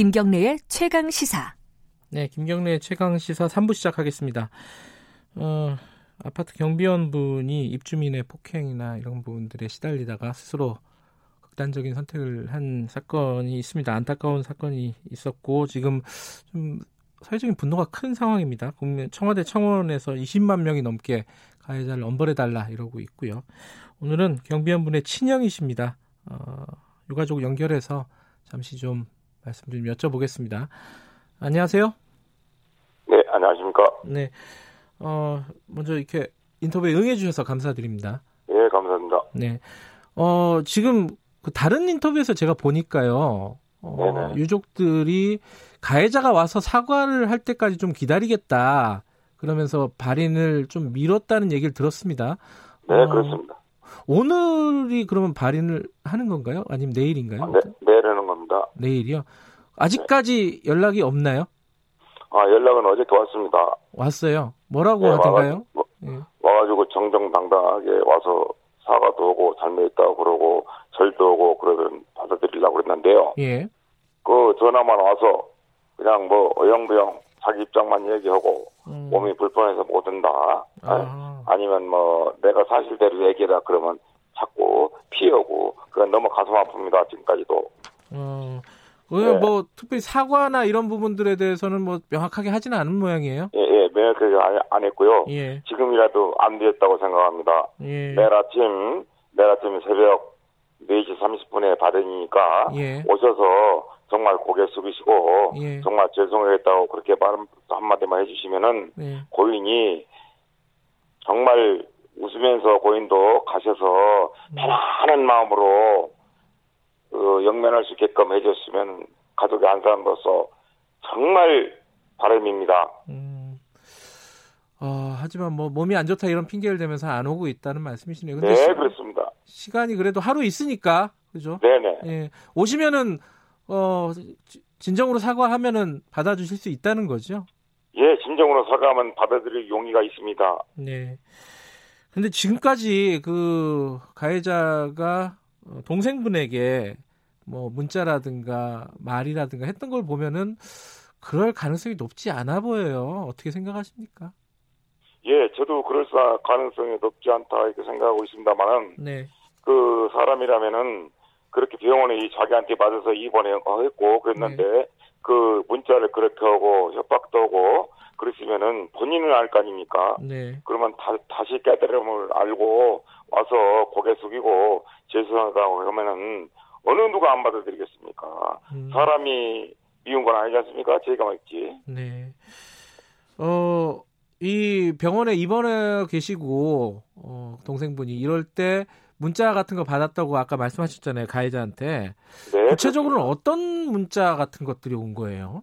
김경래의 최강 시사. 네, 김경래의 최강 시사 3부 시작하겠습니다. 어, 아파트 경비원 분이 입주민의 폭행이나 이런 부분들에 시달리다가 스스로 극단적인 선택을 한 사건이 있습니다. 안타까운 사건이 있었고 지금 좀 사회적인 분노가 큰 상황입니다. 청와대 청원에서 20만 명이 넘게 가해자를 엄벌해 달라 이러고 있고요. 오늘은 경비원 분의 친형이십니다. 어, 유가족 연결해서 잠시 좀 말씀 좀 여쭤보겠습니다. 안녕하세요. 네, 안녕하십니까. 네. 어, 먼저 이렇게 인터뷰에 응해주셔서 감사드립니다. 네, 감사합니다. 네. 어, 지금 그 다른 인터뷰에서 제가 보니까요. 어, 유족들이 가해자가 와서 사과를 할 때까지 좀 기다리겠다. 그러면서 발인을 좀 미뤘다는 얘기를 들었습니다. 네, 어, 그렇습니다. 오늘이 그러면 발인을 하는 건가요? 아니면 내일인가요? 네, 내일 하는 겁니다. 내일이요? 아직까지 네. 연락이 없나요? 아, 연락은 어제 왔습니다. 왔어요? 뭐라고 네, 하던가요? 와, 네. 와가지고 정정당당하게 와서 사과도 오고 잘못했다고 그러고 절도 오고 그러면 받아들이려고 그랬는데요. 예. 그 전화만 와서 그냥 뭐 어영부영 자기 입장만 얘기하고 음. 몸이 불편해서 못 온다. 아. 아니면 뭐 내가 사실대로 얘기해라 그러면 자꾸 피하고 그건 너무 가슴 아픕니다 지금까지도. 어. 네. 뭐 특별히 사과나 이런 부분들에 대해서는 뭐 명확하게 하지는 않은 모양이에요. 예, 예 명확하게 안, 안 했고요. 예. 지금이라도 안 되었다고 생각합니다. 예. 내일 아침 내일 아침 새벽 4시 30분에 받으니까 예. 오셔서 정말 고개 숙이시고 예. 정말 죄송했다고 그렇게 말 한마디만 해주시면은 예. 고인이 정말 웃으면서 고인도 가셔서 음. 편안한 마음으로 그 영면할 수 있게끔 해줬으면 가족의 한 사람으로서 정말 바람입니다. 음. 어, 하지만 뭐 몸이 안 좋다 이런 핑계를 대면서 안 오고 있다는 말씀이시네요. 네, 시간, 그렇습니다. 시간이 그래도 하루 있으니까 그죠? 네네. 예, 오시면은 어 진정으로 사과하면은 받아주실 수 있다는 거죠? 예, 진정으로 사과하면 받아들일 용의가 있습니다. 네. 근데 지금까지 그 가해자가 어, 동생분에게 뭐 문자라든가 말이라든가 했던 걸 보면은 그럴 가능성이 높지 않아 보여요. 어떻게 생각하십니까? 예, 저도 그럴 가능성이 높지 않다 이렇게 생각하고 있습니다만은 네. 그 사람이라면은 그렇게 병원에 자기한테 맞아서 입원했고 그랬는데 네. 그 문자를 그렇게 하고 협박도 하고 그러시면은 본인은 알 거 아닙니까? 네. 그러면 다, 다시 깨달음을 알고 와서 고개 숙이고 죄송하다고 하면은 어느 누가 안 받아들이겠습니까? 음. 사람이 미운 건 아니지 않습니까? 제가 말했지. 네. 어, 이 병원에 입원해 계시고, 어, 동생분이 이럴 때 문자 같은 거 받았다고 아까 말씀하셨잖아요. 가해자한테. 네. 구체적으로는 어떤 문자 같은 것들이 온 거예요?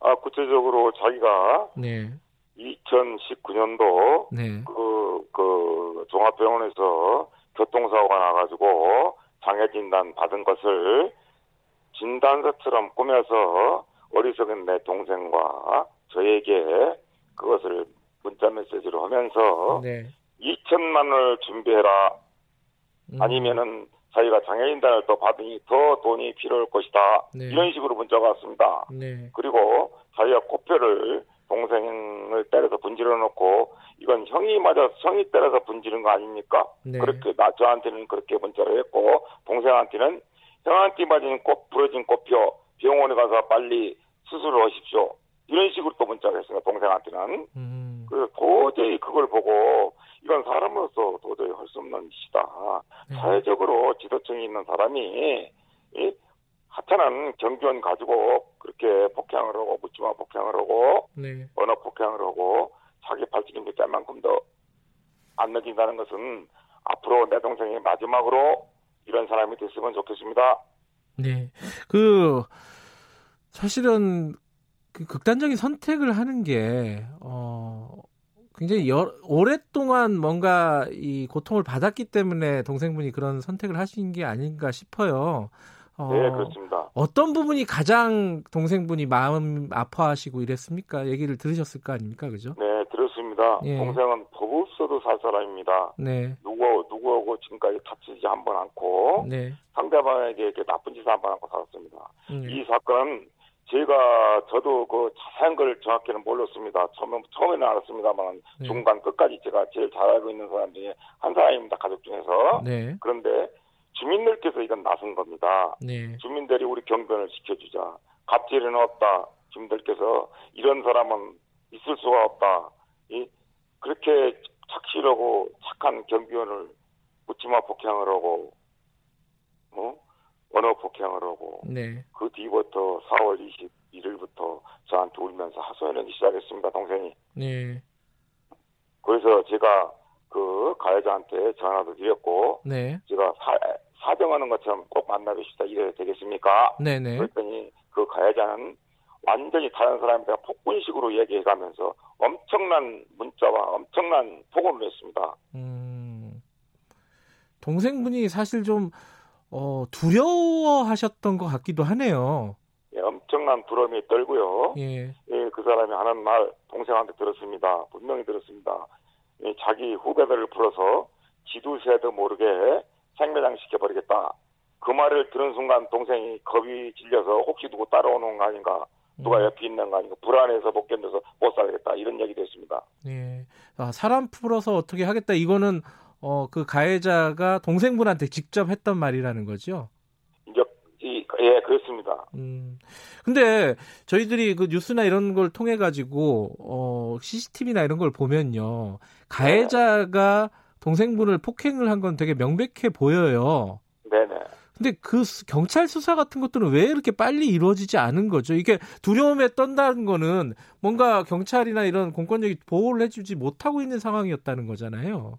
아, 구체적으로 자기가 네. 2019년도 네. 그, 그 종합병원에서 교통사고가 나가지고 장애 진단 받은 것을 진단서처럼 꾸며서 어리석은 내 동생과 저에게 그것을 문자 메시지로 하면서 네. 2천만 원을 준비해라. 음. 아니면은 자기가 장애인단을 또 받으니 더 돈이 필요할 것이다. 네. 이런 식으로 문자가 왔습니다. 네. 그리고 자기가 코뼈를 동생을 때려서 분질러 놓고 이건 형이 맞아 형이 때려서 분지른 거 아닙니까? 네. 그렇게 나 저한테는 그렇게 문자를 했고 동생한테는 형한테 맞은 꽃 부러진 꽃뼈 병원에 가서 빨리 수술을 하십시오. 이런 식으로 또 문자를 했습니다. 동생한테는. 음. 그래서 도저히 그걸 보고 이건 사람으로서 도저히 할 수 없는 짓이다. 네. 사회적으로 지도층이 있는 사람이 이 하찮은 경비원 가지고 그렇게 폭행을 하고 묻지마 폭행을 하고 네. 언어 폭행을 하고 자기 발진이 짤만큼도 안 느낀다는 것은 앞으로 내 동생이 마지막으로 이런 사람이 됐으면 좋겠습니다. 네. 그 사실은 그 극단적인 선택을 하는 게 어, 굉장히 여, 오랫동안 뭔가 이 고통을 받았기 때문에 동생분이 그런 선택을 하신 게 아닌가 싶어요. 어, 네, 그렇습니다. 어떤 부분이 가장 동생분이 마음 아파하시고 이랬습니까? 얘기를 들으셨을 거 아닙니까, 그죠? 네, 들었습니다. 예. 동생은 법 없어도 살 사람입니다. 네. 누구 누구하고 지금까지 다치지 한 번 않고 네. 상대방에게 이렇게 나쁜 짓을 한 번 않고 살았습니다. 네. 이 사건은 제가 저도 그 자세한 걸 정확히는 몰랐습니다. 처음 처음에는 알았습니다만 네. 중간 끝까지 제가 제일 잘 알고 있는 사람 중에 한 사람입니다. 가족 중에서. 네. 그런데 주민들께서 이건 나선 겁니다. 네. 주민들이 우리 경변을 지켜주자. 갑질은 없다. 주민들께서 이런 사람은 있을 수가 없다. 이 그렇게 착실하고 착한 경비원을 묻지마 폭행을 하고 어? 언어 폭행을 하고 네. 그 뒤부터 4월 21일부터 저한테 울면서 하소연하기 시작했습니다 동생이. 네. 그래서 제가 그 가해자한테 전화도 드렸고 네. 제가 사, 사정하는 것처럼 꼭 만나고 싶다 이래야 되겠습니까? 네네. 그랬더니 그 가해자는 완전히 다른 사람한테 폭군식으로 얘기해가면서 엄청난 문자와 엄청난 폭언을 했습니다. 음, 동생분이 사실 좀 어, 두려워하셨던 것 같기도 하네요. 예, 엄청난 두려움이 떨고요. 예. 예, 그 사람이 하는 말 동생한테 들었습니다. 분명히 들었습니다. 예, 자기 후배들을 불러서 지두새도 모르게 생매장 시켜버리겠다. 그 말을 들은 순간 동생이 겁이 질려서 혹시 누구 따라오는 거 아닌가 누가 음. 옆에 있는 거 아닌가 불안해서 못 견뎌서 못 살겠다 이런 얘기도 했습니다. 예. 아, 사람 풀어서 어떻게 하겠다 이거는 어, 그 가해자가 동생분한테 직접 했던 말이라는 거죠? 예, 그렇습니다. 음. 근데 저희들이 그 뉴스나 이런 걸 통해 가지고 어, CCTV나 이런 걸 보면요. 가해자가 동생분을 폭행을 한 건 되게 명백해 보여요. 네 네. 근데 그 경찰 수사 같은 것들은 왜 이렇게 빨리 이루어지지 않은 거죠? 이게 두려움에 떤다는 거는 뭔가 경찰이나 이런 공권력이 보호를 해주지 못하고 있는 상황이었다는 거잖아요.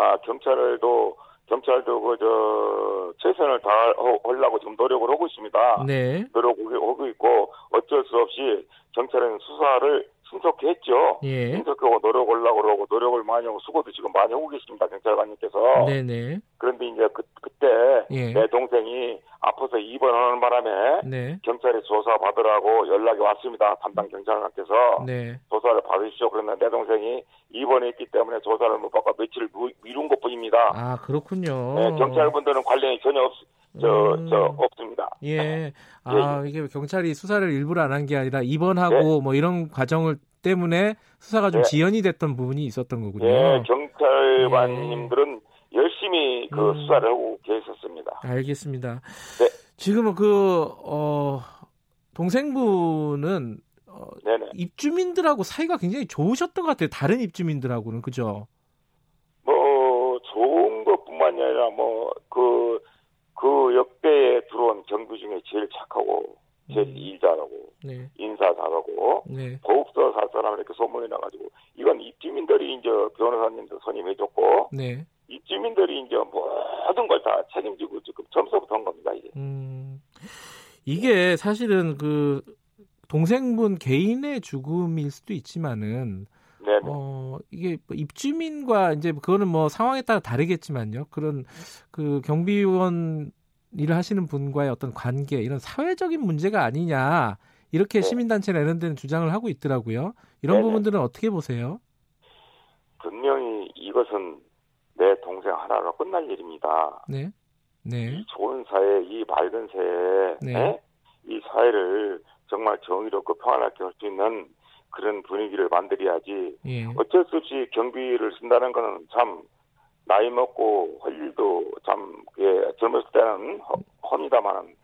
아 경찰도 경찰도 그저 최선을 다하려고 지금 노력을 하고 있습니다. 네. 노력을 하고 있고 어쩔 수 없이 경찰은 수사를 신속히 했죠. 예. 신속하고 노력을 하려고 그러고 노력을 많이 하고 수고도 지금 많이 하고 계십니다. 경찰관님께서. 네네. 그런데 이제 그, 그때 예. 내 동생이 아파서 입원하는 바람에 네. 경찰이 조사 받으라고 연락이 왔습니다. 담당 경찰관께서 네. 조사를 받으시죠. 그런데 내 동생이 입원해 있기 때문에 조사를 못 받고 며칠 미룬 것뿐입니다. 아 그렇군요. 네, 경찰분들은 관련이 전혀 없. 저, 음. 저, 없습니다. 예. 네. 아, 예. 이게 경찰이 수사를 일부러 안 한 게 아니라 입원하고 네. 뭐 이런 과정을 때문에 수사가 좀 네. 지연이 됐던 부분이 있었던 거군요. 예, 경찰관님들은 예. 열심히 그 음. 수사를 하고 계셨습니다. 알겠습니다. 네. 지금은 그, 어, 동생분은 어, 입주민들하고 사이가 굉장히 좋으셨던 것 같아요. 다른 입주민들하고는, 그죠? 뭐, 좋은 것 뿐만이 아니라 뭐, 그, 그 역대에 들어온 정부 중에 제일 착하고 제일 음. 일 잘하고 네. 인사 잘하고 네. 더욱더 살 사람 이렇게 소문이 나가지고 이건 입주민들이 이제 변호사님도 선임해줬고 네. 입주민들이 이제 모든 걸 다 책임지고 지금 점수부터 한 겁니다 이제. 음, 이게 사실은 그 동생분 개인의 죽음일 수도 있지만은 네네. 어, 이게 뭐 입주민과 이제 그거는 뭐 상황에 따라 다르겠지만요. 그런 그 경비원 일을 하시는 분과의 어떤 관계 이런 사회적인 문제가 아니냐 이렇게 네. 시민단체나 이런 데는 주장을 하고 있더라고요. 이런 네네. 부분들은 어떻게 보세요? 분명히 이것은 내 동생 하나로 끝날 일입니다. 네. 네. 이 좋은 사회, 이 맑은 사회, 네. 네? 이 사회를 정말 정의롭고 평안하게 할 수 있는 그런 분위기를 만들어야지. 예. 어쩔 수 없이 경비를 쓴다는 거는 참 나이 먹고 할 일도 참 예, 젊었을 때는 허, 합니다만은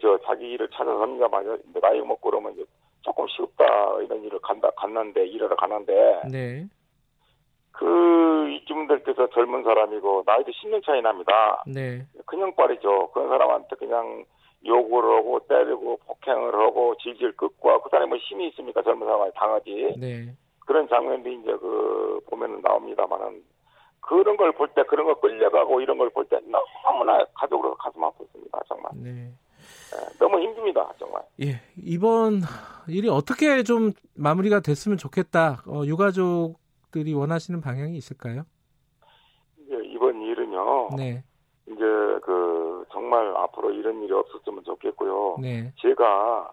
저 자기 일을 찾아서 합니다만 나이 먹고 그러면 이제 조금 쉽다 이런 일을 간다 갔는데 일하러 가는데 네. 그 이주민들께서 젊은 사람이고 나이도 10년 차이 납니다. 네. 그냥 빨이죠. 그런 사람한테 그냥 욕을 하고 때리고 폭행을 하고 질질 끄고 그 사람이 뭐 힘이 있습니까 젊은 사람이 당하지. 네. 그런 장면도 이제 그 보면은 나옵니다만은 그런 걸 볼 때 그런 걸 끌려가고 이런 걸 볼 때 너무나 가족으로 가슴 아팠습니다 정말. 네. 네. 너무 힘듭니다 정말. 예 이번 일이 어떻게 좀 마무리가 됐으면 좋겠다. 어, 유가족들이 원하시는 방향이 있을까요? 이번 일은요. 네. 그 정말 앞으로 이런 일이 없었으면 좋겠고요. 네. 제가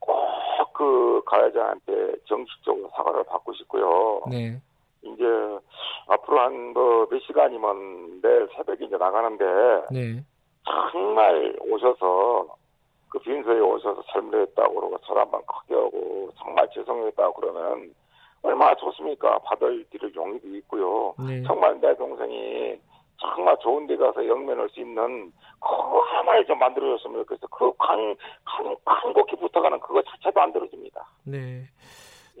꼭 그 가해자한테 정식적으로 사과를 받고 싶고요. 네. 이제 앞으로 한 뭐 몇 시간이면 내일 새벽에 이제 나가는데 네. 정말 오셔서 그 빈소에 오셔서 설명했다고 그러고 절 한번 크게 하고 정말 죄송했다고 그러면 얼마나 좋습니까? 받을 길을 용의도 있고요. 네. 정말 내 동생이 정말 좋은 데 가서 영면할 수 있는 그거 하나를 좀 만들어줬으면 좋겠어. 그 간, 간, 간곡히 부탁하는 그거 자체도 안 들어줍니다. 네.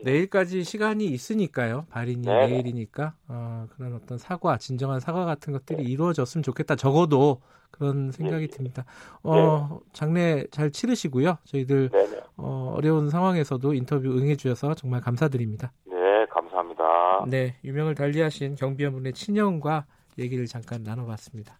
내일까지 시간이 있으니까요. 발인이 네네. 내일이니까 어, 그런 어떤 사과, 진정한 사과 같은 것들이 이루어졌으면 좋겠다. 적어도 그런 생각이 네. 듭니다. 어, 장례 잘 치르시고요. 저희들 네네. 어, 어려운 상황에서도 인터뷰 응해주셔서 정말 감사드립니다. 네, 감사합니다. 네, 유명을 달리하신 경비원분의 친형과 얘기를 잠깐 나눠봤습니다.